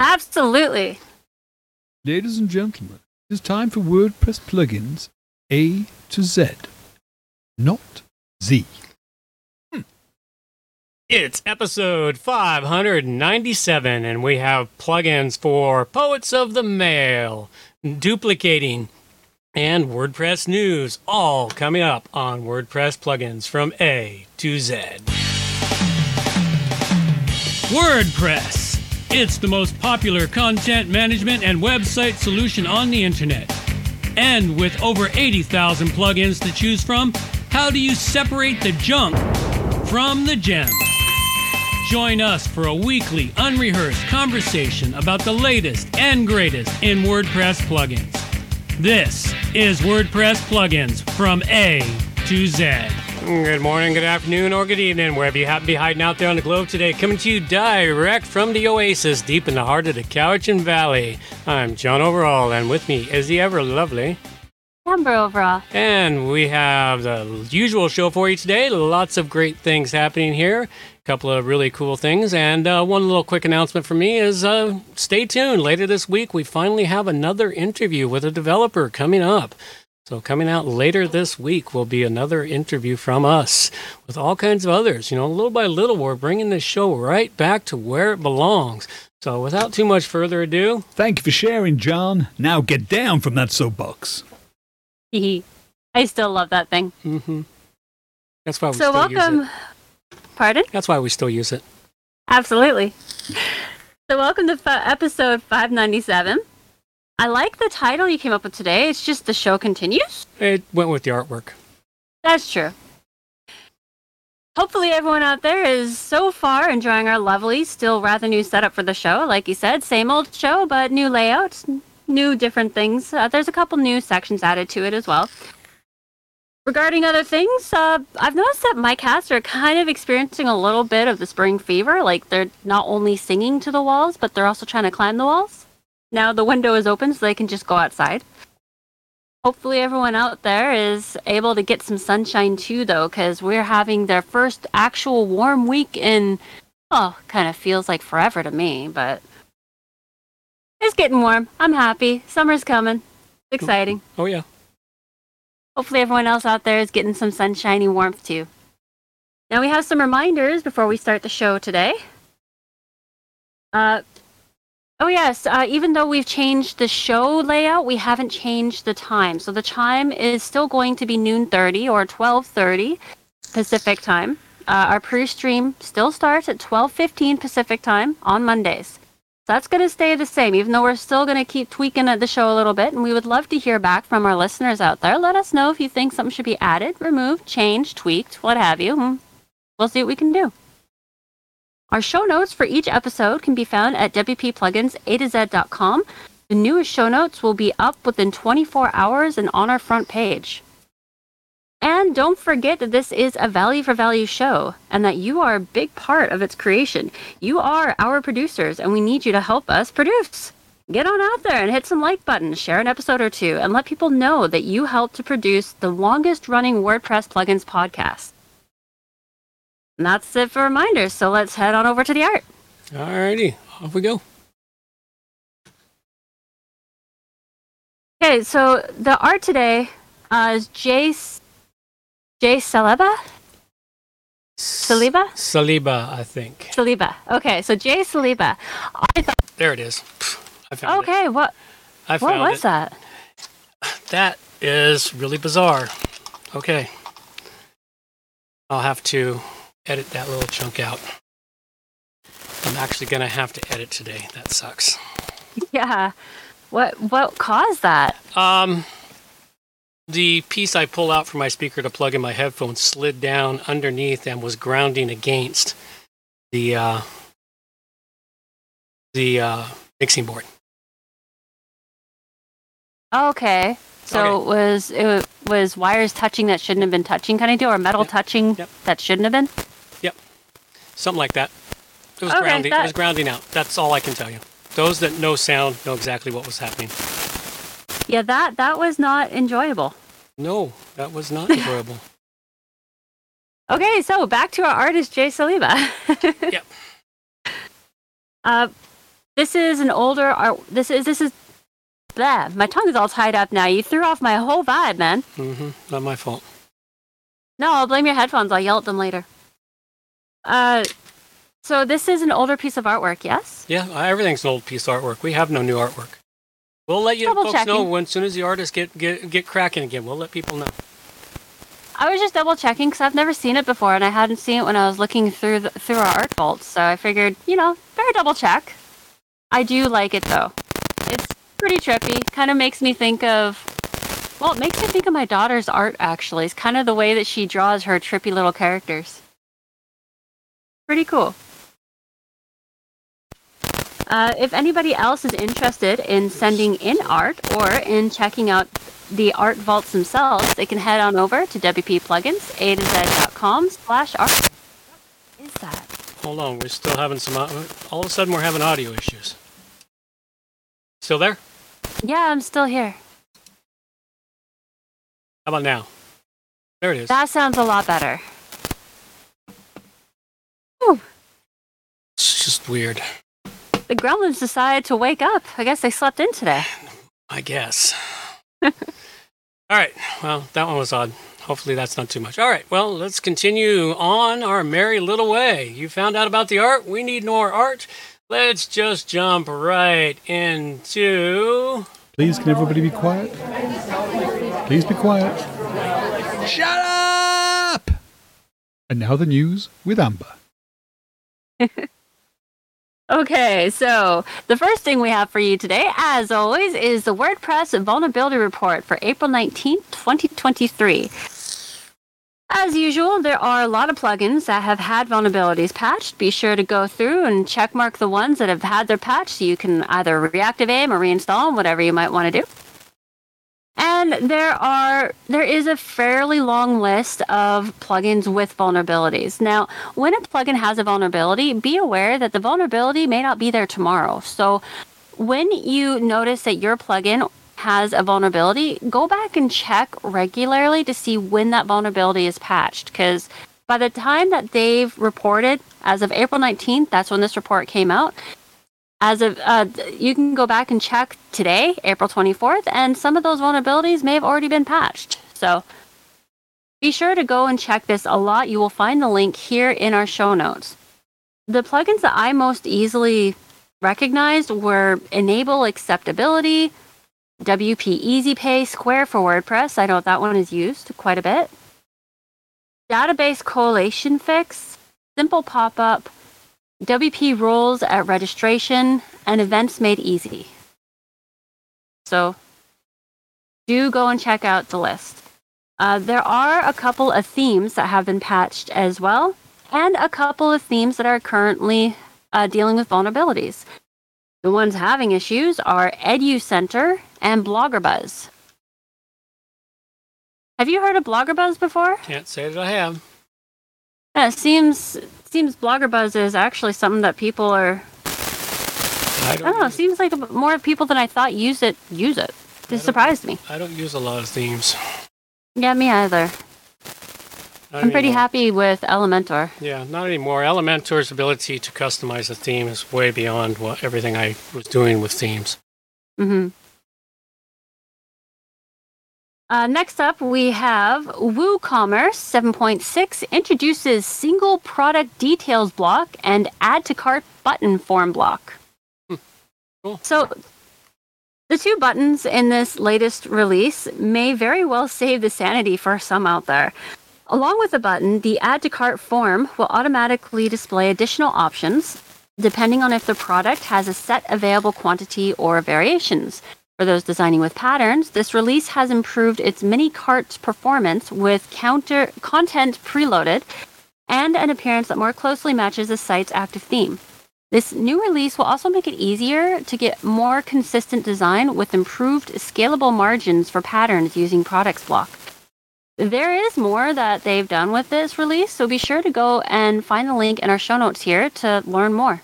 Absolutely. Ladies and gentlemen, it's time for WordPress plugins A to Z, not Z. Hmm. It's episode 597, and we have plugins for Poets of the Mail, Duplicating, and WordPress News, all coming up on WordPress plugins from A to Z. WordPress. It's the most popular content management and website solution on the internet. And with over 80,000 plugins to choose from, how do you separate the junk from the gems? Join us for a weekly, unrehearsed conversation about the latest and greatest in WordPress plugins. This is WordPress plugins from A to Z. Good morning, good afternoon, or good evening, wherever you happen to be hiding out there on the globe today. Coming to you direct from the Oasis, deep in the heart of the Cowichan Valley. I'm John Overall, and with me is the ever lovely Amber Overall. and we have the usual show for you today. Lots of great things happening here. A couple of really cool things. And uh, one little quick announcement for me is uh, stay tuned. Later this week, we finally have another interview with a developer coming up. So, coming out later this week will be another interview from us with all kinds of others. You know, little by little, we're bringing this show right back to where it belongs. So, without too much further ado, Thank you for sharing, John. Now get down from that soapbox. Hee I still love that thing. Mm-hmm. that's why we so still use welcome. it. Pardon? That's why we still use it. Absolutely. So welcome to fi- episode 597. I like the title you came up with today. It's just the show continues. It went with the artwork. That's true. Hopefully, everyone out there is so far enjoying our lovely, still rather new setup for the show. Like you said, same old show, but new layouts, new different things. Uh, there's a couple new sections added to it as well. Regarding other things, uh, I've noticed that my cats are kind of experiencing a little bit of the spring fever. Like they're not only singing to the walls, but they're also trying to climb the walls. Now the window is open, so they can just go outside. Hopefully, everyone out there is able to get some sunshine too, though, because we're having their first actual warm week in, oh, kind of feels like forever to me, but it's getting warm. I'm happy. Summer's coming. It's exciting. Oh, yeah. Hopefully, everyone else out there is getting some sunshiny warmth too. Now, we have some reminders before we start the show today. Uh, oh, yes. Uh, even though we've changed the show layout, we haven't changed the time. So the time is still going to be noon 30 or 12:30 Pacific time. Uh, our pre-stream still starts at 12:15 Pacific time on Mondays. So that's going to stay the same, even though we're still going to keep tweaking the show a little bit. And we would love to hear back from our listeners out there. Let us know if you think something should be added, removed, changed, tweaked, what have you. We'll see what we can do. Our show notes for each episode can be found at wppluginsa to z.com. The newest show notes will be up within 24 hours and on our front page. And don't forget that this is a value for value show and that you are a big part of its creation. You are our producers and we need you to help us produce. Get on out there and hit some like buttons, share an episode or two, and let people know that you helped to produce the longest running WordPress plugins podcast. And that's it for reminders, so let's head on over to the art. Alrighty, off we go. Okay, so the art today uh, is Jay Jay Saliba. Saliba? Saliba, I think. Saliba. Okay, so Jay Saliba. I thought, There it is. I found it. okay, what I what was it. that? That is really bizarre. Okay. I'll have to edit that little chunk out. I'm actually going to have to edit today. That sucks. Yeah. What what caused that? Um, the piece I pulled out from my speaker to plug in my headphones slid down underneath and was grounding against the uh, the uh, mixing board. Okay. So Okay. it was it was wires touching that shouldn't have been touching kind of deal or metal Yep. touching Yep. that shouldn't have been? Something like that. It was Okay, grounding. It was grounding out. That's all I can tell you. Those that know sound know exactly what was happening. Yeah, that that was not enjoyable. No, that was not enjoyable. Okay, so back to our artist Jay Saliba. Yep. Uh, This is an older art. This is this is. Blah, my tongue is all tied up now. You threw off my whole vibe, man. Mm-hmm. Not my fault. No, I'll blame your headphones. I'll yell at them later. Uh, so this is an older piece of artwork, yes? Yeah, uh, everything's an old piece of artwork. We have no new artwork. We'll let you Double folks know when, as soon as the artists get, get get cracking again. We'll let people know. I was just double checking because I've never seen it before, and I hadn't seen it when I was looking through the, through our art vaults. So I figured, you know, better double check. I do like it though. It's pretty trippy. Kind of makes me think of. Well, it makes me think of my daughter's art. Actually, it's kind of the way that she draws her trippy little characters. Pretty cool. Uh, if anybody else is interested in sending in art or in checking out the art vaults themselves, they can head on over to WP Plugins, A to Z.com slash art. What is that? Hold on, we're still having some. All of a sudden, we're having audio issues. Still there? Yeah, I'm still here. How about now? There it is. That sounds a lot better. It's just weird. The gremlins decided to wake up. I guess they slept in today. I guess. All right. Well, that one was odd. Hopefully, that's not too much. All right. Well, let's continue on our merry little way. You found out about the art. We need more art. Let's just jump right into. Please, can everybody be quiet? Please be quiet. Shut up! And now the news with Amber. Okay, so the first thing we have for you today, as always, is the WordPress Vulnerability Report for April 19th, 2023. As usual, there are a lot of plugins that have had vulnerabilities patched. Be sure to go through and checkmark the ones that have had their patch so you can either reactivate them or reinstall them, whatever you might want to do. And there are there is a fairly long list of plugins with vulnerabilities. Now, when a plugin has a vulnerability, be aware that the vulnerability may not be there tomorrow. So, when you notice that your plugin has a vulnerability, go back and check regularly to see when that vulnerability is patched because by the time that they've reported as of April 19th, that's when this report came out, as of uh, you can go back and check today april 24th and some of those vulnerabilities may have already been patched. So be sure to go and check this a lot. You will find the link here in our show notes. The plugins that i most easily recognized were enable acceptability wp easy pay square for wordpress. I know that one is used quite a bit. Database collation fix simple pop-up WP rules at registration and events made easy. So do go and check out the list. Uh, there are a couple of themes that have been patched as well, and a couple of themes that are currently uh, dealing with vulnerabilities. The ones having issues are EduCenter and BloggerBuzz. Have you heard of BloggerBuzz before? Can't say that I have. Yeah, it seems blogger buzz is actually something that people are I I don't know. It seems like more people than I thought use it. Use it. This surprised me. I don't use a lot of themes. Yeah, me either. Not I'm pretty happy with Elementor. Yeah, not anymore. Elementor's ability to customize a theme is way beyond what everything I was doing with themes. hmm Uh, next up, we have WooCommerce 7.6 introduces single product details block and add to cart button form block. Cool. So, the two buttons in this latest release may very well save the sanity for some out there. Along with the button, the add to cart form will automatically display additional options depending on if the product has a set available quantity or variations. For those designing with patterns, this release has improved its mini cart's performance with counter content preloaded and an appearance that more closely matches the site's active theme. This new release will also make it easier to get more consistent design with improved scalable margins for patterns using products block. There is more that they've done with this release, so be sure to go and find the link in our show notes here to learn more.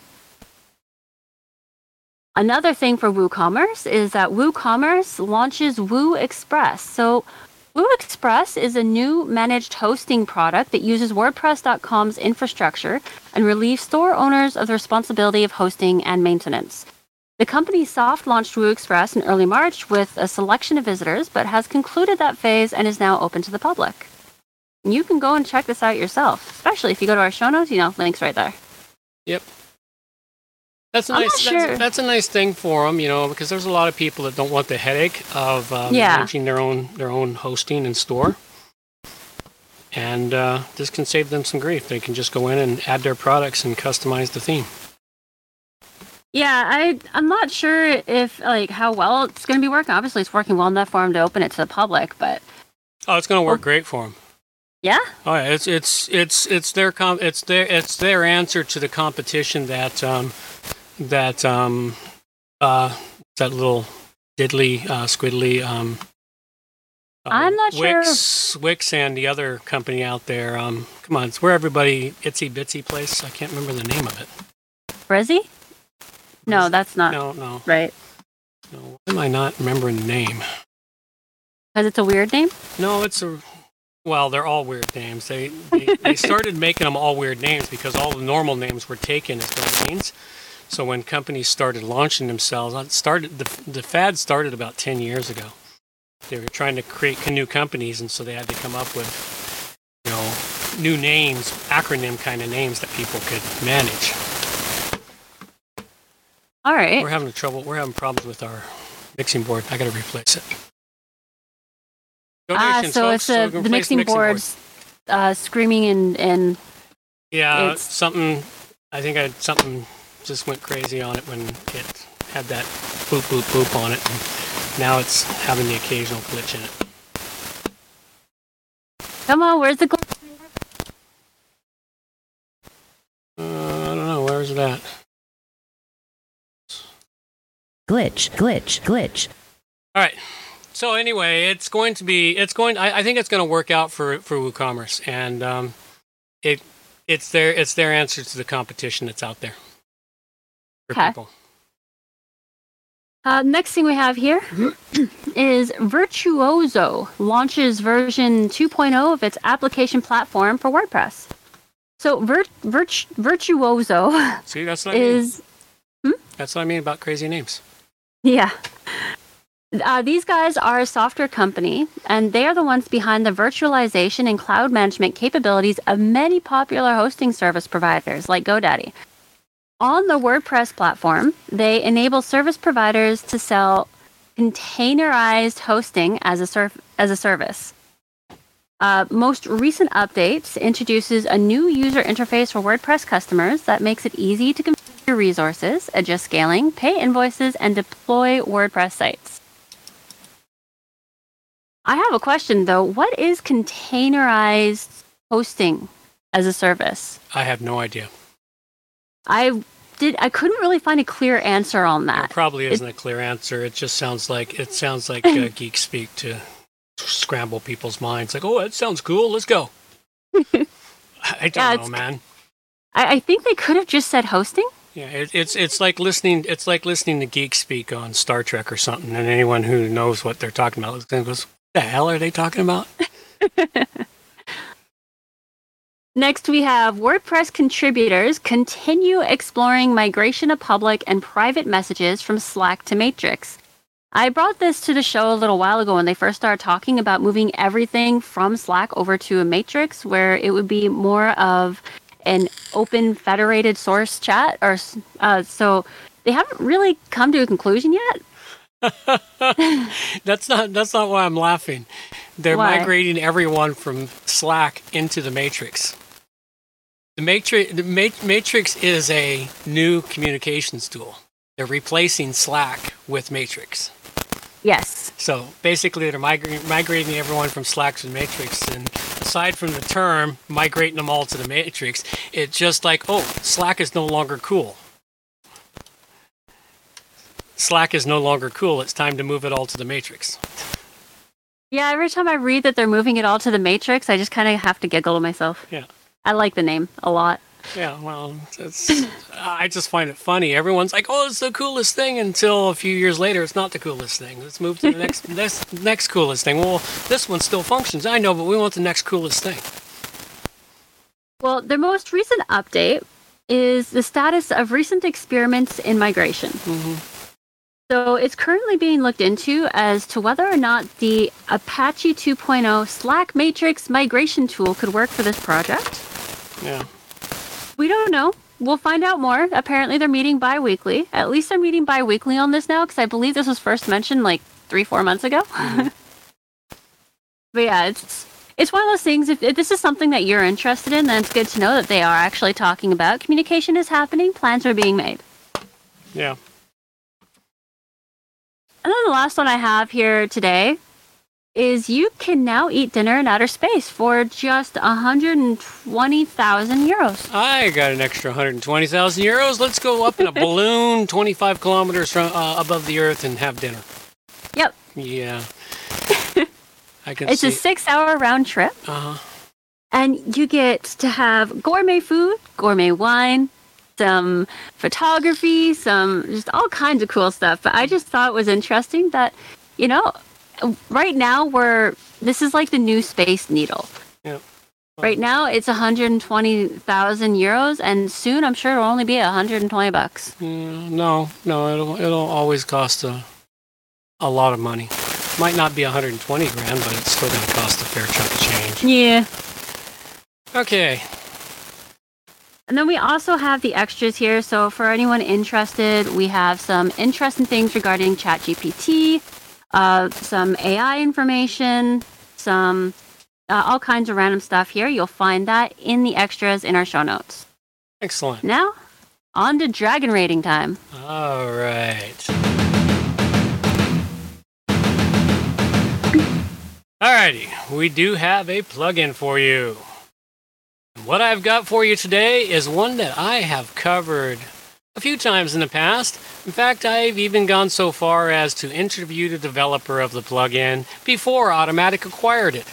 Another thing for WooCommerce is that WooCommerce launches Woo Express. So, Woo Express is a new managed hosting product that uses WordPress.com's infrastructure and relieves store owners of the responsibility of hosting and maintenance. The company soft launched Woo Express in early March with a selection of visitors, but has concluded that phase and is now open to the public. You can go and check this out yourself, especially if you go to our show notes, you know, links right there. Yep. That's a I'm nice. not sure. That's, that's a nice thing for them, you know, because there's a lot of people that don't want the headache of um, Yeah. managing their own their own hosting and store, and uh, this can save them some grief. They can just go in and add their products and customize the theme. Yeah, I I'm not sure if like how well it's going to be working. Obviously, it's working well enough for them to open it to the public, but Oh, it's going to work great for them. yeah, Oh, yeah, it's it's it's it's their com- it's their it's their answer to the competition that um, that um, uh, that little diddly uh, squiddly um, uh, I'm not sure. Wix Wix and the other company out there. Um, come on, it's where everybody itsy bitsy place. I can't remember the name of it. Brizzy? No, that's not No, no, right. no. Why am I not remembering the name? Because it's a weird name. No, it's a. Well, they're all weird names. They they, they started making them all weird names because all the normal names were taken as domains. So when companies started launching themselves, it started the the fad started about ten years ago. They were trying to create new companies, and so they had to come up with, you know, new names, acronym kind of names that people could manage. All right. We're having trouble. We're having problems with our mixing board. I got to replace it. Ah, Donations, so folks, it's so uh, we the replace mixing, board's uh, screaming and and Yeah, something. I think I had something just went crazy on it when it had that boop boop boop on it. And now it's having the occasional glitch in it. come on, where's the? Gl- Uh, I don't know where's it at. glitch, glitch, glitch. All right. So anyway, it's going to be. It's going. I, I think it's going to work out for for WooCommerce, and um, it it's their it's their answer to the competition that's out there for Okay. people. Uh, next thing we have here is Virtuozzo launches version 2.0 of its application platform for WordPress. So Vir- Virt- Virtuozzo See, that's what I mean. is That's what I mean about crazy names. Yeah. Uh, these guys are a software company, and they are the ones behind the virtualization and cloud management capabilities of many popular hosting service providers like GoDaddy. On the WordPress platform, they enable service providers to sell containerized hosting as a, as a service. Uh, most recent updates introduces a new user interface for WordPress customers that makes it easy to configure resources, adjust scaling, pay invoices, and deploy WordPress sites. I have a question though. What is containerized hosting as a service? I have no idea. I did. I couldn't really find a clear answer on There that. probably isn't a clear answer. It just sounds like it sounds like uh, geek speak to scramble people's minds. Like, oh, that sounds cool. Let's go. I don't Yeah, know, man. I, I think they could have just said hosting. Yeah, it, it's it's like listening. It's like listening to geek speak on Star Trek or something, and anyone who knows what they're talking about looks and goes, "What the hell are they talking about?" Next, we have WordPress contributors continue exploring migration of public and private messages from Slack to Matrix. I brought this to the show a little while ago when they first started talking about moving everything from Slack over to a Matrix, where it would be more of an open federated source chat. Or uh, so they haven't really come to a conclusion yet. That's not that's not why I'm laughing. They're Why? migrating everyone from Slack into the Matrix. The Matrix the Matrix is a new communications tool. They're replacing Slack with Matrix. Yes. So basically, they're migrating, migrating everyone from Slack to Matrix. And aside from the term migrating them all to the Matrix, it's just like, oh, Slack is no longer cool. Slack is no longer cool. It's time to move it all to the Matrix. Yeah, every time I read that they're moving it all to the Matrix, I just kind of have to giggle to myself. Yeah. I like the name a lot. Yeah, well, it's, I just find it funny. Everyone's like, "Oh, it's the coolest thing," until a few years later, it's not the coolest thing. Let's move to the next next next coolest thing. Well, this one still functions. I know, but we want the next coolest thing. Well, the most recent update is the status of recent experiments in migration. Mm-hmm. So it's currently being looked into as to whether or not the Apache 2.0 Slack Matrix migration tool could work for this project. Yeah. We don't know. We'll find out more. Apparently, they're meeting bi weekly. At least they're meeting bi weekly on this now because I believe this was first mentioned like three, four months ago. Mm-hmm. but yeah, it's. It's one of those things. If, if this is something that you're interested in, then it's good to know that they are actually talking about. Communication is happening. Plans are being made. Yeah. And then the last one I have here today is you can now eat dinner in outer space for just 120,000 euros. I got an extra 120,000 euros. Let's go up in a balloon 25 kilometers from uh, above the Earth and have dinner. Yep. Yeah. I can It's see. a six hour round trip, uh-huh. and you get to have gourmet food, gourmet wine, some photography, some just all kinds of cool stuff. But I just thought it was interesting that, you know, right now we're, this is like the new Space Needle. Yep. Right now it's 120,000 euros, and soon I'm sure it'll only be 120 bucks. Mm, no, no, it'll it'll always cost a a lot of money. Might not be 120 grand, but it's still going to cost a fair chunk of change. Yeah. Okay. And then we also have the extras here. So for anyone interested, we have some interesting things regarding ChatGPT, uh, some AI information, some uh, all kinds of random stuff here. You'll find that in the extras in our show notes. Excellent. Now, on to dragon rating time. All right. Alrighty, we do have a plugin for you. What I've got for you today is one that I have covered a few times in the past. In fact, I've even gone so far as to interview the developer of the plugin before Automattic acquired it.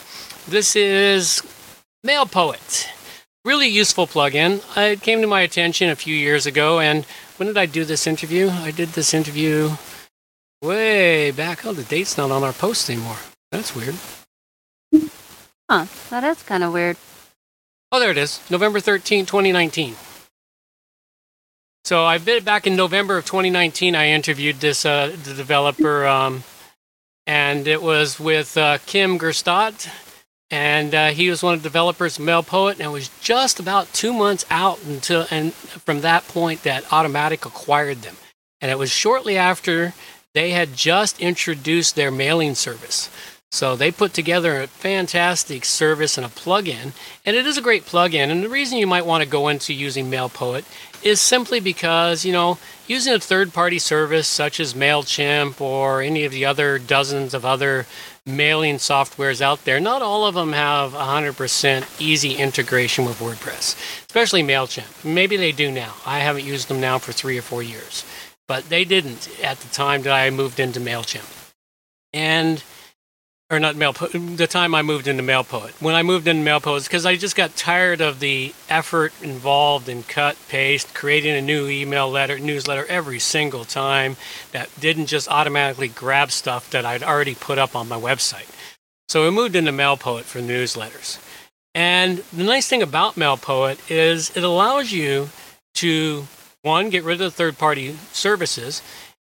This is MailPoet. Really useful plugin. It came to my attention a few years ago, and when did I do this interview? I did this interview way back. Oh, the date's not on our post anymore. That's weird. Huh, that is kind of weird. Oh, there it is. November 13, 2019. So I bid back in November of 2019. I interviewed this uh, the developer, um, and it was with uh, Kim Gjerstad, and uh, he was one of the developers of MailPoet, and it was just about two months out until and from that point that Automattic acquired them, and it was shortly after they had just introduced their mailing service. So they put together a fantastic service and a plugin, and it is a great plugin. And the reason you might want to go into using MailPoet is simply because, you know, using a third party service such as MailChimp or any of the other dozens of other mailing softwares out there, not all of them have 100% easy integration with WordPress, especially MailChimp. Maybe they do now. I haven't used them now for three or four years, but they didn't at the time that I moved into MailChimp. And or not MailPoet, the time I moved into MailPoet. When I moved into MailPoet, because I just got tired of the effort involved in cut, paste, creating a new email letter, newsletter every single time that didn't just automatically grab stuff that I'd already put up on my website. So I moved into MailPoet for newsletters. And the nice thing about MailPoet is it allows you to, one, get rid of the third party services,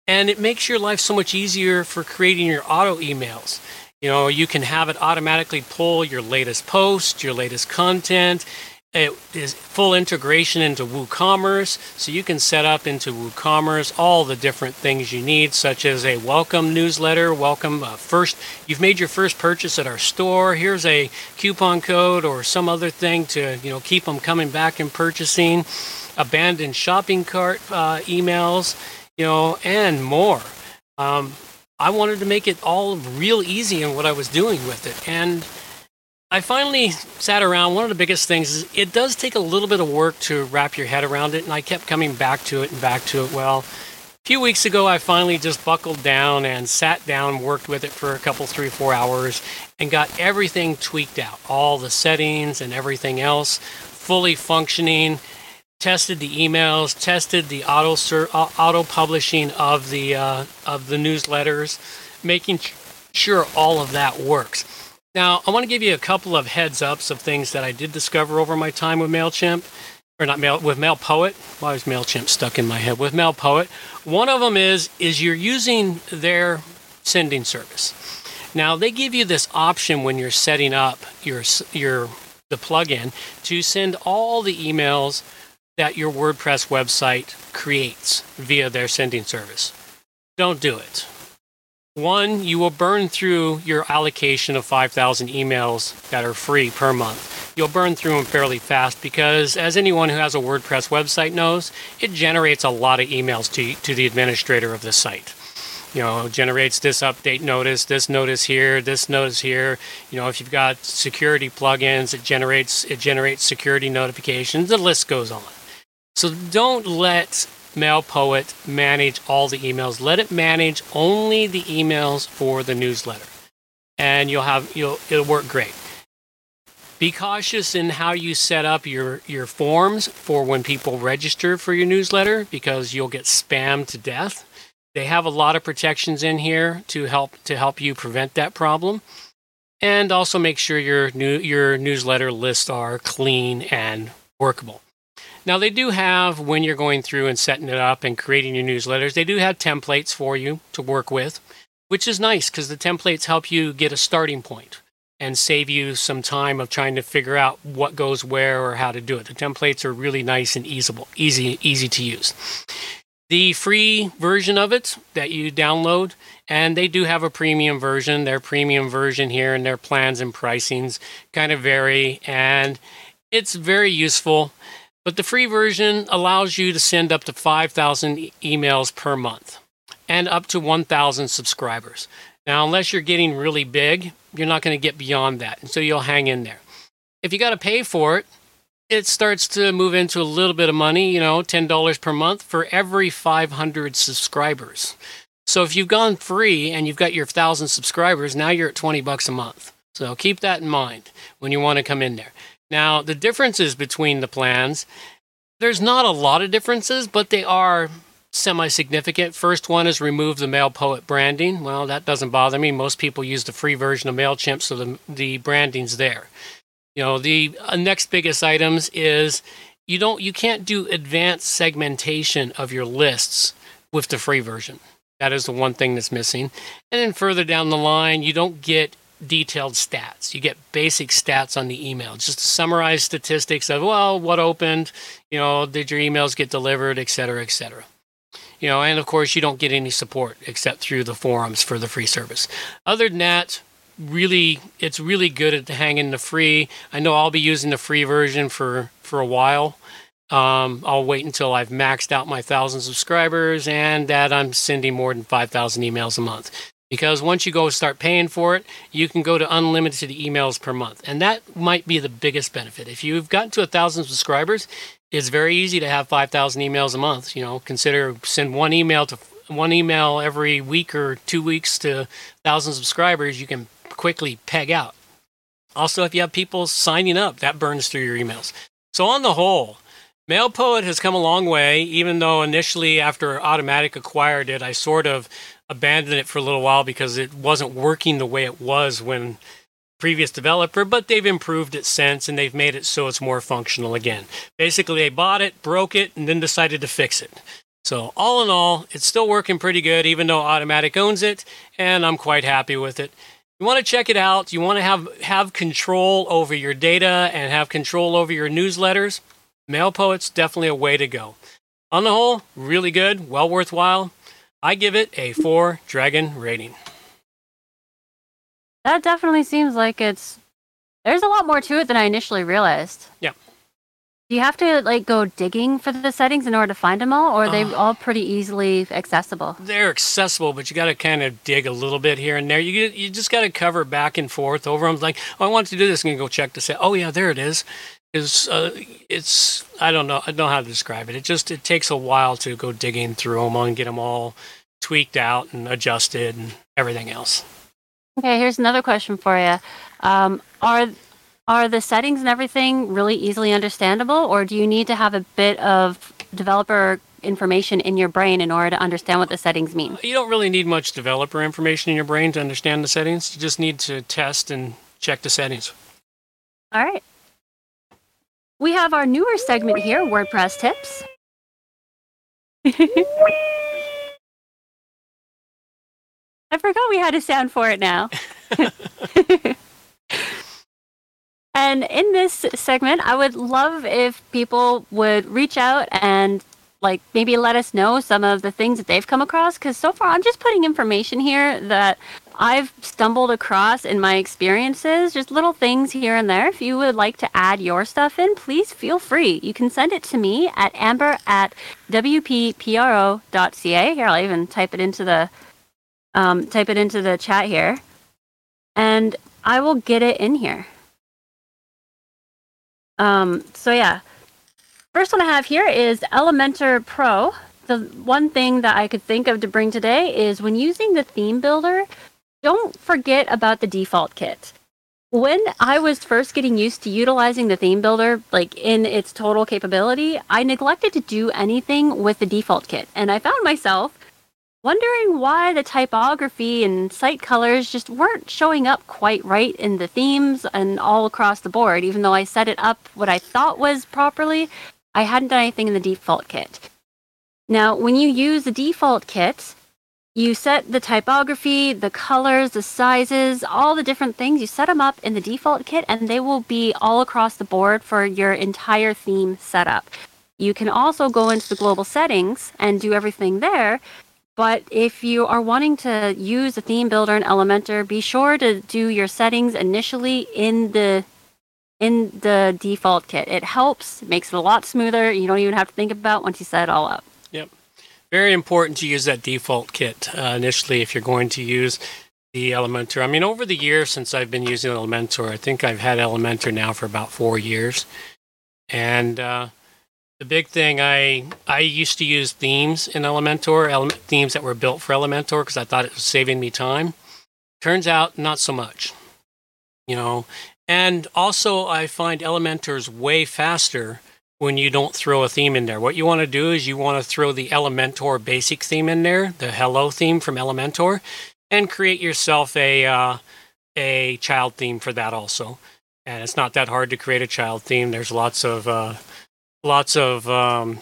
and it makes your life so much easier for creating your auto emails. You know, you can have it automatically pull your latest post, your latest content. It is full integration into WooCommerce, so you can set up into WooCommerce all the different things you need, such as a welcome newsletter, welcome uh, first. You've made your first purchase at our store. Here's a coupon code or some other thing to you know keep them coming back and purchasing. Abandoned shopping cart uh, emails, you know, and more. Um, I wanted to make it all real easy in what I was doing with it. And I finally sat around. One of the biggest things is it does take a little bit of work to wrap your head around it. And I kept coming back to it and back to it. Well, a few weeks ago, I finally just buckled down and sat down, worked with it for a couple, three, four hours, and got everything tweaked out all the settings and everything else fully functioning tested the emails, tested the auto auto publishing of the uh, of the newsletters, making sure all of that works. Now, I want to give you a couple of heads ups of things that I did discover over my time with Mailchimp. or not Mail with MailPoet. Why is Mailchimp stuck in my head? With MailPoet, one of them is is you're using their sending service. Now they give you this option when you're setting up your your the plugin to send all the emails that your WordPress website creates via their sending service. Don't do it. One, you will burn through your allocation of 5,000 emails that are free per month. You'll burn through them fairly fast because, as anyone who has a WordPress website knows, it generates a lot of emails to, to the administrator of the site. You know, generates this update notice, this notice here, this notice here. You know, if you've got security plugins, it generates it generates security notifications. The list goes on. So don't let MailPoet manage all the emails. Let it manage only the emails for the newsletter, and you'll have you'll it'll work great. Be cautious in how you set up your your forms for when people register for your newsletter because you'll get spammed to death. They have a lot of protections in here to help to help you prevent that problem. And also make sure your new your newsletter lists are clean and workable. Now, they do have, when you're going through and setting it up and creating your newsletters, they do have templates for you to work with, which is nice because the templates help you get a starting point and save you some time of trying to figure out what goes where or how to do it. The templates are really nice and easable, easy, easy to use. The free version of it that you download, and they do have a premium version. Their premium version here and their plans and pricings kind of vary, and it's very useful. But the free version allows you to send up to 5,000 emails per month and up to 1,000 subscribers. Now, unless you're getting really big, you're not going to get beyond that. And so you'll hang in there. If you got to pay for it, it starts to move into a little bit of money, you know, $10 per month for every 500 subscribers. So if you've gone free and you've got your 1,000 subscribers, now you're at 20 bucks a month. So keep that in mind when you want to come in there. Now, the differences between the plans, there's not a lot of differences, but they are semi significant. First one is remove the MailPoet branding. Well, that doesn't bother me. Most people use the free version of MailChimp, so the, the branding's there. You know, the uh, next biggest items is you don't you can't do advanced segmentation of your lists with the free version. That is the one thing that's missing. And then further down the line, you don't get detailed stats. You get basic stats on the email, just to summarize statistics of, well, what opened, you know, did your emails get delivered, et cetera, et cetera. You know, and of course, you don't get any support except through the forums for the free service. Other than that, really, it's really good at hanging the free. I know I'll be using the free version for for a while. Um, I'll wait until I've maxed out my thousand subscribers and that I'm sending more than 5,000 emails a month because once you go start paying for it, you can go to unlimited emails per month. And that might be the biggest benefit. If you've gotten to a thousand subscribers, it's very easy to have 5,000 emails a month. You know, consider send one email to one email every week or two weeks to thousand subscribers, you can quickly peg out. Also, if you have people signing up, that burns through your emails. So on the whole, MailPoet has come a long way, even though initially after Automattic acquired it, I sort of abandoned it for a little while because it wasn't working the way it was when previous developer, but they've improved it since and they've made it so it's more functional again. Basically, they bought it, broke it, and then decided to fix it. So, all in all, it's still working pretty good, even though Automattic owns it, and I'm quite happy with it. You want to check it out. You want to have, have control over your data and have control over your newsletters. MailPoet's definitely a way to go. On the whole, really good, well worthwhile. I give it a four dragon rating. That definitely seems like it's. There's a lot more to it than I initially realized. Yeah. Do you have to like go digging for the settings in order to find them all, or are they Uh. all pretty easily accessible? They're accessible, but you got to kind of dig a little bit here and there. You you just got to cover back and forth over them. Like, oh, I want to do this, and go check to say, oh yeah, there it is. Is uh, it's I don't know I don't know how to describe it. It just it takes a while to go digging through them and get them all tweaked out and adjusted and everything else. Okay, here's another question for you. Um, are are the settings and everything really easily understandable, or do you need to have a bit of developer information in your brain in order to understand what the settings mean? You don't really need much developer information in your brain to understand the settings. You just need to test and check the settings. All right. We have our newer segment here, WordPress tips. I forgot we had a sound for it now. and in this segment, I would love if people would reach out and like maybe let us know some of the things that they've come across because so far I'm just putting information here that I've stumbled across in my experiences, just little things here and there. If you would like to add your stuff in, please feel free. You can send it to me at amber at wppro.ca. Here, I'll even type it into the um, type it into the chat here, and I will get it in here. Um, so yeah, first one I have here is Elementor Pro. The one thing that I could think of to bring today is when using the theme builder, don't forget about the default kit. When I was first getting used to utilizing the theme builder, like in its total capability, I neglected to do anything with the default kit. And I found myself wondering why the typography and site colors just weren't showing up quite right in the themes and all across the board. Even though I set it up what I thought was properly, I hadn't done anything in the default kit. Now, when you use the default kit, you set the typography, the colors, the sizes, all the different things. You set them up in the default kit and they will be all across the board for your entire theme setup. You can also go into the global settings and do everything there. But if you are wanting to use a theme builder in Elementor, be sure to do your settings initially in the in the default kit. It helps, makes it a lot smoother. You don't even have to think about once you set it all up. Yep. Very important to use that default kit uh, initially if you're going to use the Elementor. I mean, over the years since I've been using Elementor, I think I've had Elementor now for about four years. And uh, the big thing I I used to use themes in Elementor, element, themes that were built for Elementor because I thought it was saving me time. Turns out not so much. You know, and also I find Elementor's way faster when you don't throw a theme in there. What you want to do is you want to throw the Elementor basic theme in there, the hello theme from Elementor, and create yourself a uh, a child theme for that also. And it's not that hard to create a child theme. There's lots of uh, lots of um,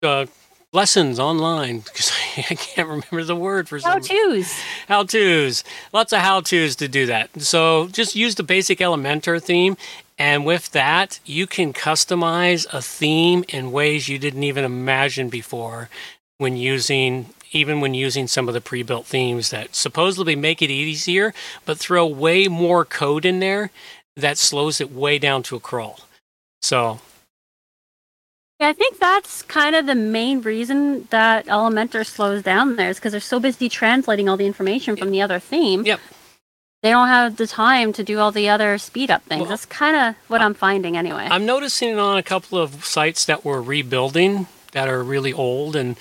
uh, lessons online because I can't remember the word for How to's. How to's. Lots of how to's to do that. So just use the basic Elementor theme. And with that, you can customize a theme in ways you didn't even imagine before when using even when using some of the pre-built themes that supposedly make it easier, but throw way more code in there that slows it way down to a crawl. So yeah, I think that's kind of the main reason that Elementor slows down there is because they're so busy translating all the information from the other theme. Yep. They don't have the time to do all the other speed up things. Well, that's kind of what I'm finding anyway. I'm noticing on a couple of sites that we're rebuilding that are really old and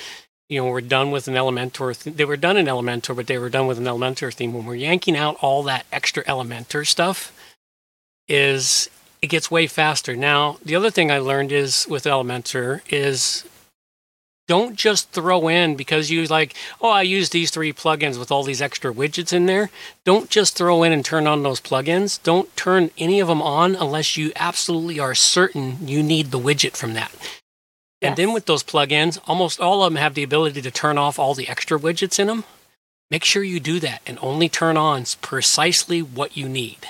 you know, we're done with an Elementor. Th- they were done in Elementor, but they were done with an Elementor theme. When we're yanking out all that extra Elementor stuff, is it gets way faster. Now, the other thing I learned is with Elementor is don't just throw in because you like, oh, I use these three plugins with all these extra widgets in there. Don't just throw in and turn on those plugins. Don't turn any of them on unless you absolutely are certain you need the widget from that. And then with those plugins, almost all of them have the ability to turn off all the extra widgets in them. Make sure you do that and only turn on precisely what you need.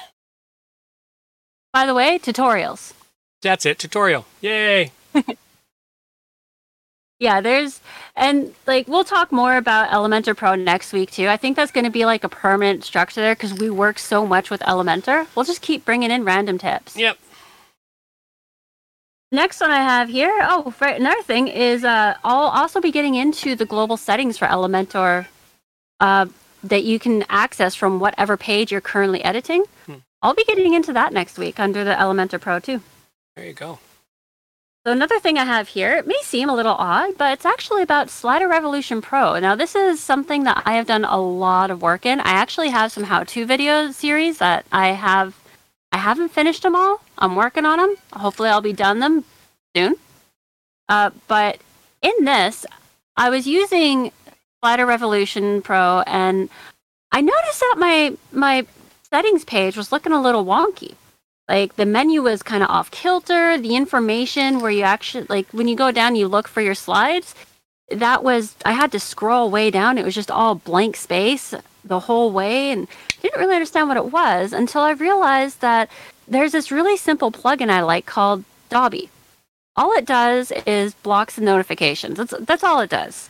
By the way, tutorials. That's it. Tutorial. Yay. Yeah, there's and like we'll talk more about Elementor Pro next week too. I think that's going to be like a permanent structure there because we work so much with Elementor. We'll just keep bringing in random tips. Yep. Next one I have here. Oh, right, another thing is uh, I'll also be getting into the global settings for Elementor uh, that you can access from whatever page you're currently editing. Hmm. I'll be getting into that next week under the Elementor Pro too. There you go. So another thing I have here, it may seem a little odd, but it's actually about Slider Revolution Pro. Now this is something that I have done a lot of work in. I actually have some how-to video series that I have I haven't finished them all. I'm working on them. Hopefully I'll be done them soon. Uh, but in this, I was using Slider Revolution Pro and I noticed that my my settings page was looking a little wonky. Like the menu was kind of off kilter. The information where you actually like when you go down, you look for your slides. That was I had to scroll way down. It was just all blank space the whole way, and didn't really understand what it was until I realized that there's this really simple plugin I like called Dobby. All it does is blocks the notifications. That's that's all it does.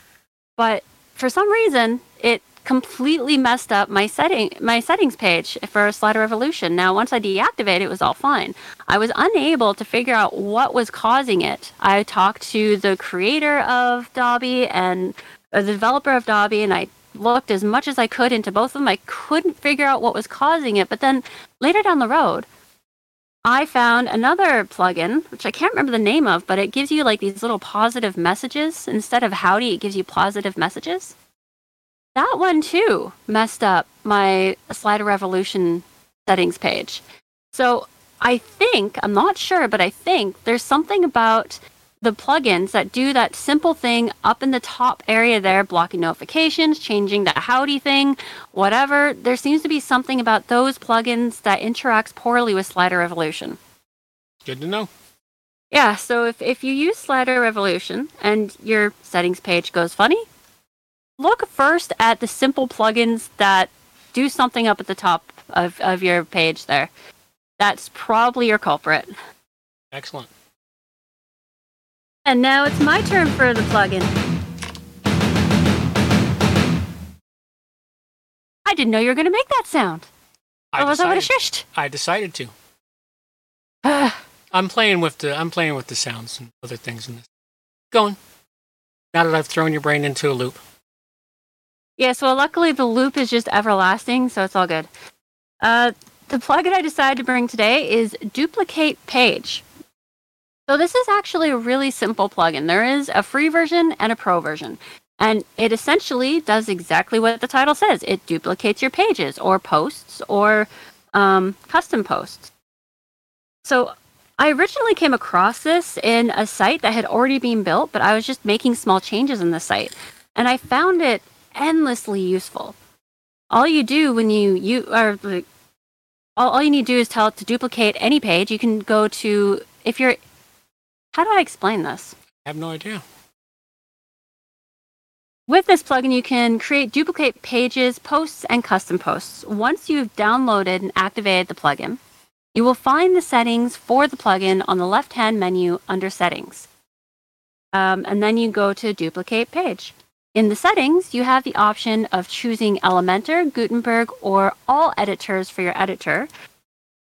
But for some reason, it completely messed up my setting my settings page for Slider Revolution. Now, once I deactivated, it was all fine. I was unable to figure out what was causing it. I talked to the creator of Dobby and uh, the developer of Dobby, and I looked as much as I could into both of them. I couldn't figure out what was causing it. But then later down the road, I found another plugin, which I can't remember the name of, but it gives you like these little positive messages. Instead of howdy, it gives you positive messages. That one too messed up my Slider Revolution settings page. So I think, I'm not sure, but I think there's something about the plugins that do that simple thing up in the top area there, blocking notifications, changing the howdy thing, whatever. There seems to be something about those plugins that interacts poorly with Slider Revolution. Good to know. Yeah, so if, if you use Slider Revolution and your settings page goes funny, look first at the simple plugins that do something up at the top of, of your page there. That's probably your culprit. Excellent. And now it's my turn for the plugin. I didn't know you were going to make that sound. I Otherwise, I would have decided, shushed. I decided to. I'm playing with the I'm playing with the sounds and other things in this. Going. Now that I've thrown your brain into a loop. Yeah, so luckily the loop is just everlasting, so it's all good. Uh, the plugin I decided to bring today is Duplicate Page. So this is actually a really simple plugin. There is a free version and a pro version. And it essentially does exactly what the title says. It duplicates your pages or posts or um, custom posts. So I originally came across this in a site that had already been built, but I was just making small changes in the site. And I found it endlessly useful. All you do when you, you are like, all, all you need to do is tell it to duplicate any page. You can go to, if you're how do I explain this? I have no idea. With this plugin, you can create duplicate pages, posts, and custom posts. Once you've downloaded and activated the plugin, you will find the settings for the plugin on the left hand menu under Settings. Um, and then you go to Duplicate Page. In the settings, you have the option of choosing Elementor, Gutenberg, or all editors for your editor,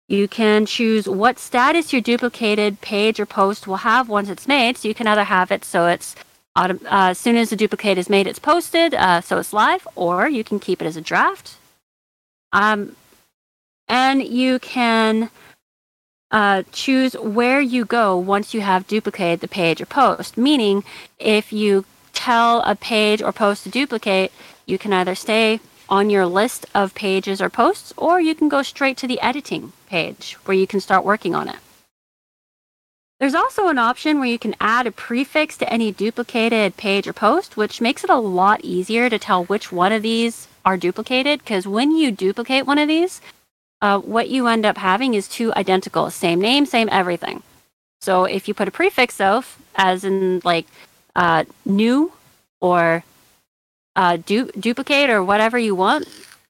you can choose what status your duplicated page or post will have once it's made. So you can either have it so it's uh, as soon as the duplicate is made, it's posted, uh, so it's live, or you can keep it as a draft. Um, and you can uh, choose where you go once you have duplicated the page or post. Meaning, if you tell a page or post to duplicate, you can either stay on your list of pages or posts, or you can go straight to the editing page where you can start working on it. There's also an option where you can add a prefix to any duplicated page or post, which makes it a lot easier to tell which one of these are duplicated. Because when you duplicate one of these, uh, what you end up having is two identical, same name, same everything. So if you put a prefix of, as in like uh, new or uh, du- duplicate or whatever you want,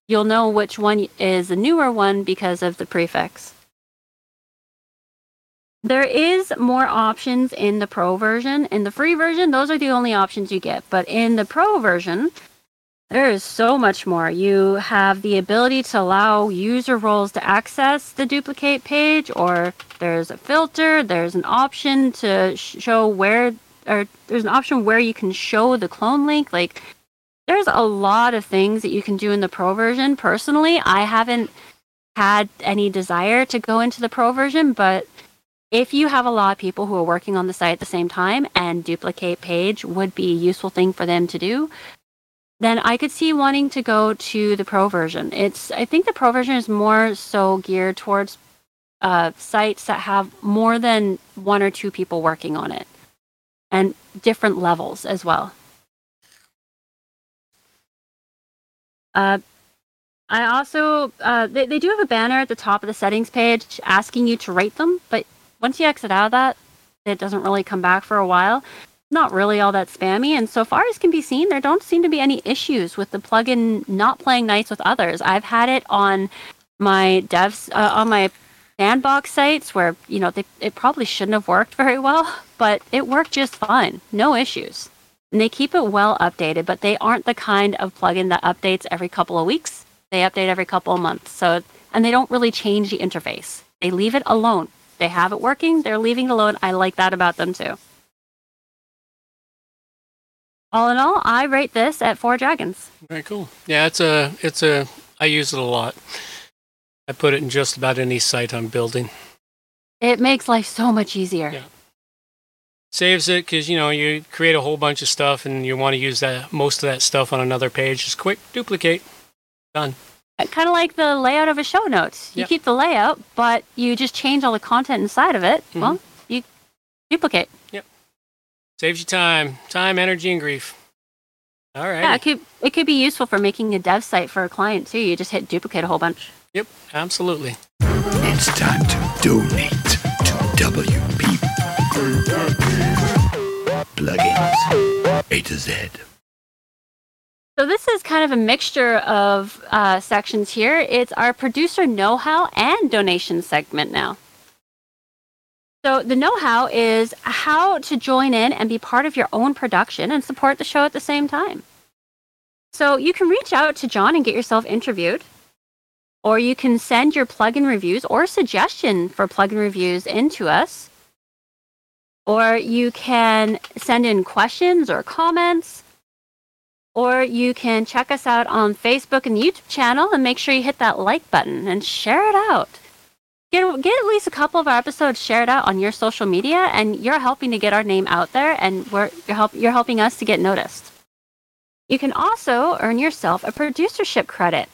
you'll know which one is the newer one because of the prefix. There is more options in the pro version. In the free version, those are the only options you get. But in the pro version, there is so much more. You have the ability to allow user roles to access the duplicate page, or there's a filter, there's an option to show where, or there's an option where you can show the clone link. Like, there's a lot of things that you can do in the pro version. Personally, I haven't had any desire to go into the pro version, but if you have a lot of people who are working on the site at the same time and duplicate page would be a useful thing for them to do, then I could see wanting to go to the pro version. It's I think the pro version is more so geared towards uh, sites that have more than one or two people working on it and different levels as well. Uh, I also uh, they they do have a banner at the top of the settings page asking you to rate them, but once you exit out of that, it doesn't really come back for a while. Not really all that spammy, and so far as can be seen, there don't seem to be any issues with the plugin not playing nice with others. I've had it on my devs uh, on my sandbox sites where you know they, it probably shouldn't have worked very well, but it worked just fine, no issues. And they keep it well updated, but they aren't the kind of plugin that updates every couple of weeks. They update every couple of months. So and they don't really change the interface. They leave it alone. They have it working, they're leaving it alone. I like that about them too. All in all, I rate this at four dragons. Very cool. Yeah, it's a it's a I use it a lot. I put it in just about any site I'm building. It makes life so much easier. Yeah. Saves it because you know you create a whole bunch of stuff and you want to use that most of that stuff on another page. Just quick duplicate, done. Uh, kind of like the layout of a show notes. You keep the layout, but you just change all the content inside of it. Mm-hmm. Well, you duplicate. Yep. Saves you time, time, energy, and grief. All right. Yeah, it could it could be useful for making a dev site for a client too. You just hit duplicate a whole bunch. Yep, absolutely. It's time to donate to WP Plugins A to Z. So this is kind of a mixture of uh, sections here. It's our producer know-how and donation segment now. So the know-how is how to join in and be part of your own production and support the show at the same time. So you can reach out to John and get yourself interviewed, or you can send your plugin reviews or suggestion for plugin reviews into us, or you can send in questions or comments or you can check us out on Facebook and the YouTube channel and make sure you hit that like button and share it out. Get, get at least a couple of our episodes shared out on your social media, and you're helping to get our name out there, and we're, you're, help, you're helping us to get noticed. You can also earn yourself a producership credit.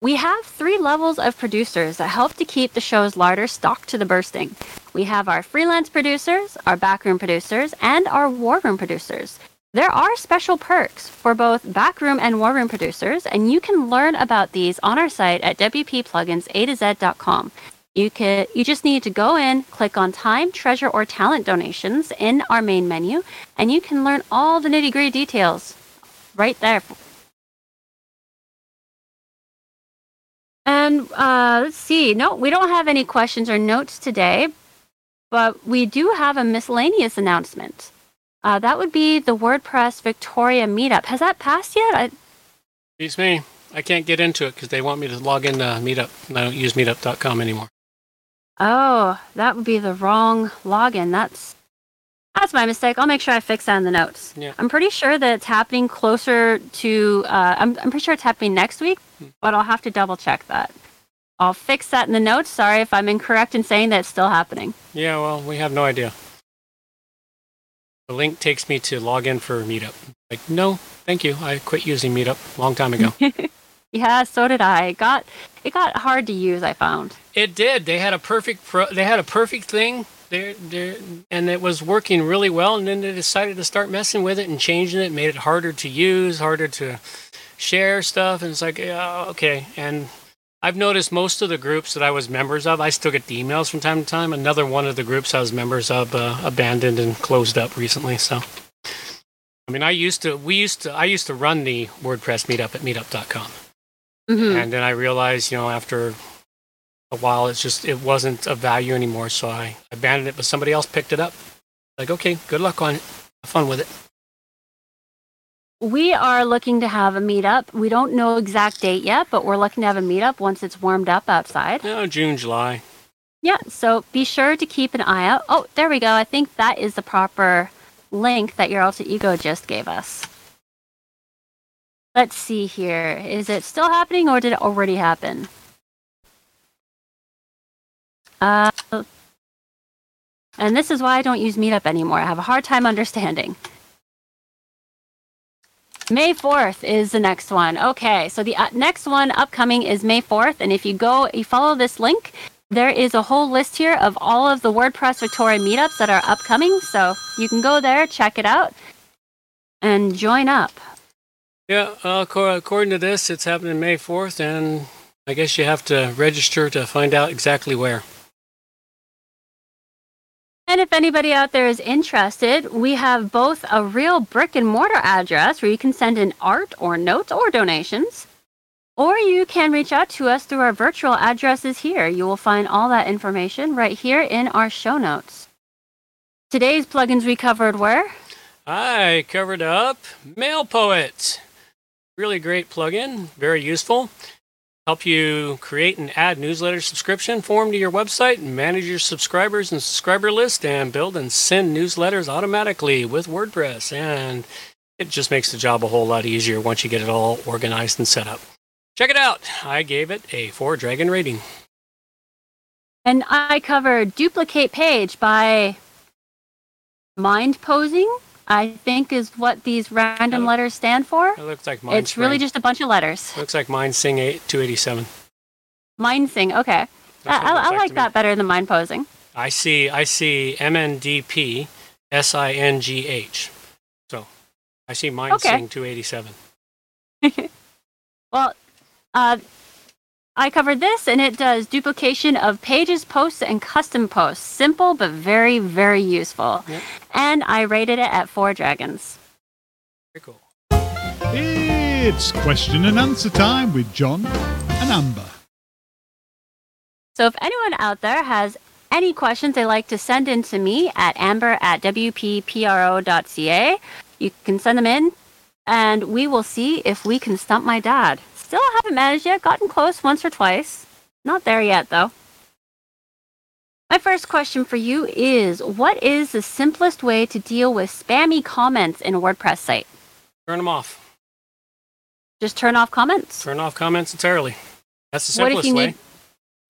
We have three levels of producers that help to keep the show's larder stocked to the bursting. We have our freelance producers, our backroom producers, and our war room producers. There are special perks for both backroom and war room producers, and you can learn about these on our site at wppluginsa to z.com. You can you just need to go in, click on time, treasure, or talent donations in our main menu, and you can learn all the nitty gritty details right there. And uh, let's see. No, we don't have any questions or notes today, but we do have a miscellaneous announcement. Uh, that would be the WordPress Victoria meetup. Has that passed yet? I, Excuse me. I can't get into it because they want me to log in to Meetup. and I don't use Meetup.com anymore. oh, that would be the wrong login. That's that's my mistake. I'll make sure I fix that in the notes. Yeah. I'm pretty sure that it's happening closer to. Uh, I'm I'm pretty sure it's happening next week, but I'll have to double check that. I'll fix that in the notes. Sorry if I'm incorrect in saying that it's still happening. Yeah, well, we have no idea. The link takes me to log in for Meetup. Like, no, thank you. I quit using Meetup a long time ago. Yeah, so did I. It got it got hard to use. I found. it did. They had a perfect. Pro- they had a perfect thing. There, there, and it was working really well. And then they decided to start messing with it and changing it, made it harder to use, harder to share stuff. And it's like, yeah, okay. And I've noticed most of the groups that I was members of, I still get the emails from time to time. Another one of the groups I was members of uh, abandoned and closed up recently. So, I mean, I used to, we used to, I used to run the WordPress meetup at meetup.com. Mhm. And then I realized, you know, after a while, it's just, it wasn't of value anymore. So I abandoned it, but somebody else picked it up. Like, okay, good luck on it. Have fun with it. We are looking to have a meetup. We don't know exact date yet, but we're looking to have a meetup once it's warmed up outside. No, June, July. Yeah, so be sure to keep an eye out. Oh, there we go. I think that is the proper link that your alter ego just gave us. Let's see here. Is it still happening or did it already happen? Uh, and this is why I don't use Meetup anymore. I have a hard time understanding. May 4th is the next one. Okay, so the uh, next one upcoming is May 4th. And if you go, you follow this link, there is a whole list here of all of the WordPress Victoria meetups that are upcoming. So you can go there, check it out, and join up. Yeah, uh, according to this, it's happening May 4th, and I guess you have to register to find out exactly where. And if anybody out there is interested, we have both a real brick and mortar address where you can send in art or notes or donations, or you can reach out to us through our virtual addresses here. You will find all that information right here in our show notes. Today's plugins we covered were I covered up MailPoet. Really great plugin, very useful. Help you create and add newsletter subscription form to your website and manage your subscribers and subscriber list and build and send newsletters automatically with WordPress. And it just makes the job a whole lot easier once you get it all organized and set up. Check it out. I gave it a four dragon rating. And I covered duplicate page by mind posing, I think is what these random letters stand for. It looks like mine. It's really just a bunch of letters. looks like mine sing eight two eighty seven. Mind thing, okay. That's I, what it looks I, I like to me. that better than mind posing. I see I see M N D P S I N G H. So I see mine Okay. sing two eighty seven. Well, uh, I covered this, and it does duplication of pages, posts, and custom posts. Simple, but very, very useful. Yep. And I rated it at four dragons. Very cool. It's question and answer time with John and Amber. So if anyone out there has any questions they'd like to send in to me at amber at wppro.ca, you can send them in, and we will see if we can stump my dad. Still haven't managed yet, gotten close once or twice. Not there yet, though. My first question for you is What is the simplest way to deal with spammy comments in a WordPress site? Turn them off. Just turn off comments? Turn off comments entirely. That's the simplest What if you way. need-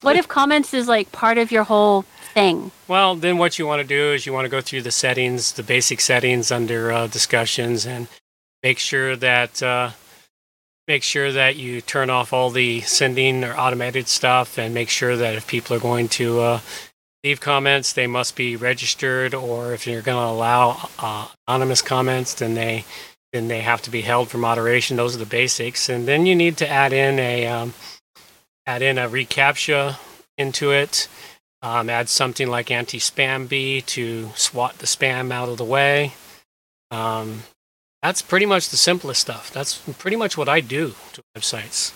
What if comments is like part of your whole thing? Well, then what you want to do is you want to go through the settings, the basic settings under uh, discussions, and make sure that uh, make sure that you turn off all the sending or automated stuff, and make sure that if people are going to uh, leave comments, they must be registered, or if you're going to allow uh, anonymous comments, then they then they have to be held for moderation. Those are the basics, and then you need to add in a um, add in a reCAPTCHA into it um, add something like Antispam Bee to swat the spam out of the way. Um, that's pretty much the simplest stuff. That's pretty much what I do to websites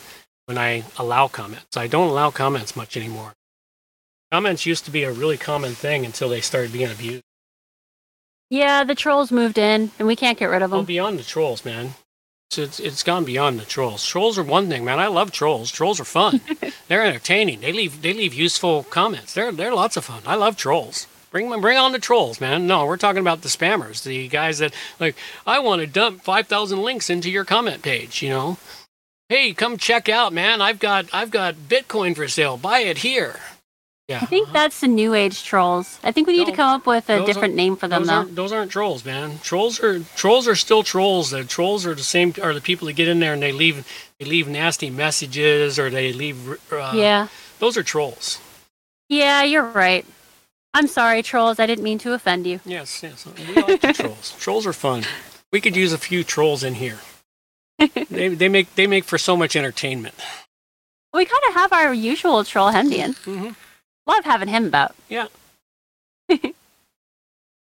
when I allow comments. I don't allow comments much anymore. Comments used to be a really common thing until they started being abused. Yeah, the trolls moved in, and we can't get rid of Well, them. beyond the trolls, man. It's, it's, it's gone beyond the trolls. Trolls are one thing, man. I love trolls. Trolls are fun. they're entertaining. They leave they leave useful comments. They're they're lots of fun. I love trolls. Bring bring on the trolls, man. No, we're talking about the spammers, the guys that like I want to dump five thousand links into your comment page. You know, hey, come check out, man. I've got I've got Bitcoin for sale. Buy it here. Yeah, I think that's the new age trolls. I think we need to come up with a different name for them, those though. aren't, those aren't trolls, man. Trolls are trolls are still trolls. The trolls are the same. Are the people that get in there and they leave they leave nasty messages or they leave. Uh, yeah. those are trolls. Yeah, you're right. I'm sorry, trolls. I didn't mean to offend you. Yes, yes. We like the trolls. Trolls are fun. We could use a few trolls in here. they they make they make for so much entertainment. We kind of have our usual troll Hendian. hmm Love having him about. Yeah.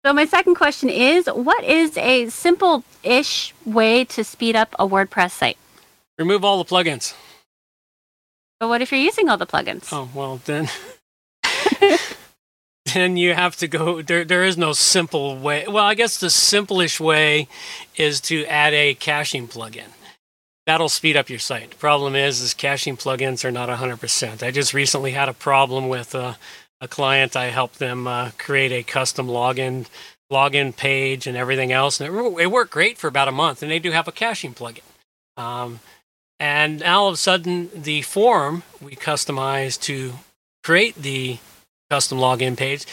So my second question is, what is a simple-ish way to speed up a WordPress site? Remove all the plugins. But what if you're using all the plugins? Oh well, then. Then you have to go there there is no simple way well i guess the simplest way is to add a caching plugin. That'll speed up your site. Problem is is caching plugins are not 100% i just recently had a problem with uh, a client. I helped them uh, create a custom login login page and everything else and it, it worked great for about a month and they do have a caching plugin. Um, and now all of a sudden the form we customized to create the custom login page,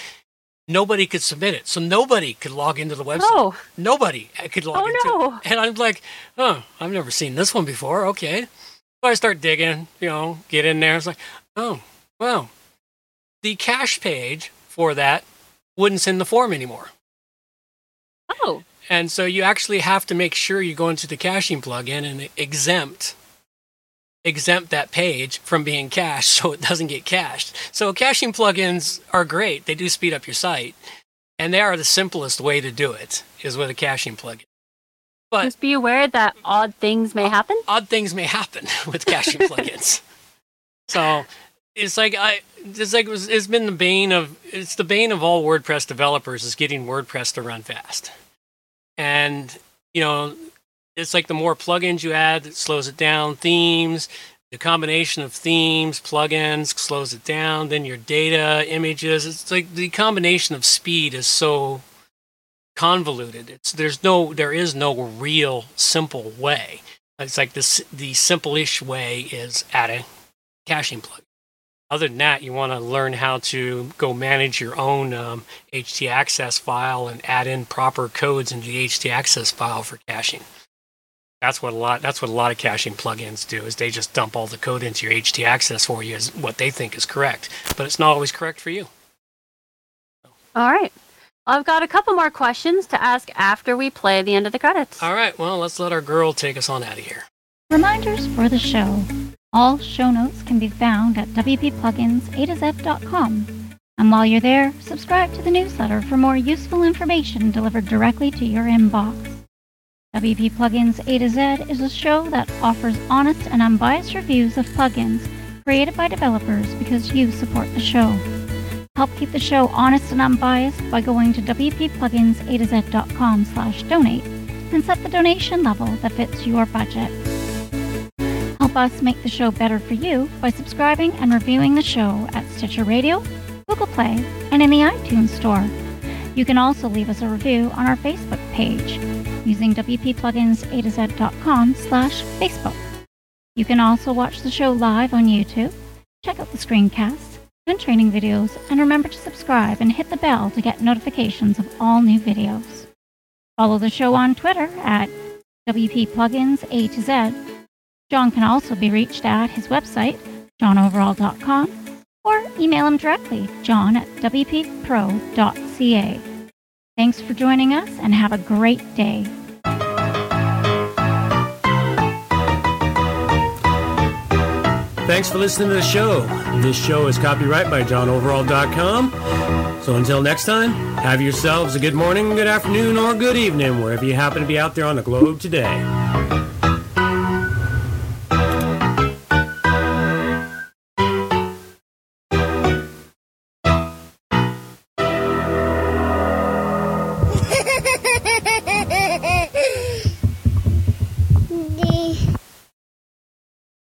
nobody could submit it. So nobody could log into the website. Oh, Nobody could log Oh, into no. it. And I'm like, oh, I've never seen this one before. Okay. So I start digging, you know, get in there. It's like, oh, well, the cache page for that wouldn't send the form anymore. oh, And so you actually have to make sure you go into the caching plugin and exempt exempt that page from being cached so it doesn't get cached. So caching plugins are great. They do speed up your site. And they are the simplest way to do it is with a caching plugin. But Just be aware that odd things may happen. odd things may happen with caching plugins. So it's like I it's like it was, it's been the bane of it's the bane of all WordPress developers is getting WordPress to run fast. And you know, it's like the more plugins you add, it slows it down. Themes, the combination of themes, plugins slows it down. Then your data, images. It's like the combination of speed is so convoluted. It's there's no there is no real simple way. It's like this the simple-ish way is add a caching plug. Other than that, you want to learn how to go manage your own um, htaccess file and add in proper codes into the htaccess file for caching. That's what a lot. That's what a lot of caching plugins do. Is they just dump all the code into your htaccess for you as what they think is correct, but it's not always correct for you. All right. I've got a couple more questions to ask after we play the end of the credits. All right. Well, let's let our girl take us on out of here. Reminders for the show. All show notes can be found at wppluginsa to z.com. And while you're there, subscribe to the newsletter for more useful information delivered directly to your inbox. WP Plugins A to Z is a show that offers honest and unbiased reviews of plugins created by developers because you support the show. Help keep the show honest and unbiased by going to wppluginsa slash donate and set the donation level that fits your budget. Help us make the show better for you by subscribing and reviewing the show at Stitcher Radio, Google Play, and in the iTunes Store. You can also leave us a review on our Facebook page using wppluginsa to z.com slash Facebook. You can also watch the show live on YouTube, check out the screencasts, and training videos, and remember to subscribe and hit the bell to get notifications of all new videos. Follow the show on Twitter at WPPluginsA to Z. John can also be reached at his website, johnoverall.com, or email him directly, john at wppro.ca. Thanks for joining us and have a great day. Thanks for listening to the show. This show is copyright by johnoverall.com. So until next time, have yourselves a good morning, good afternoon, or good evening, wherever you happen to be out there on the globe today.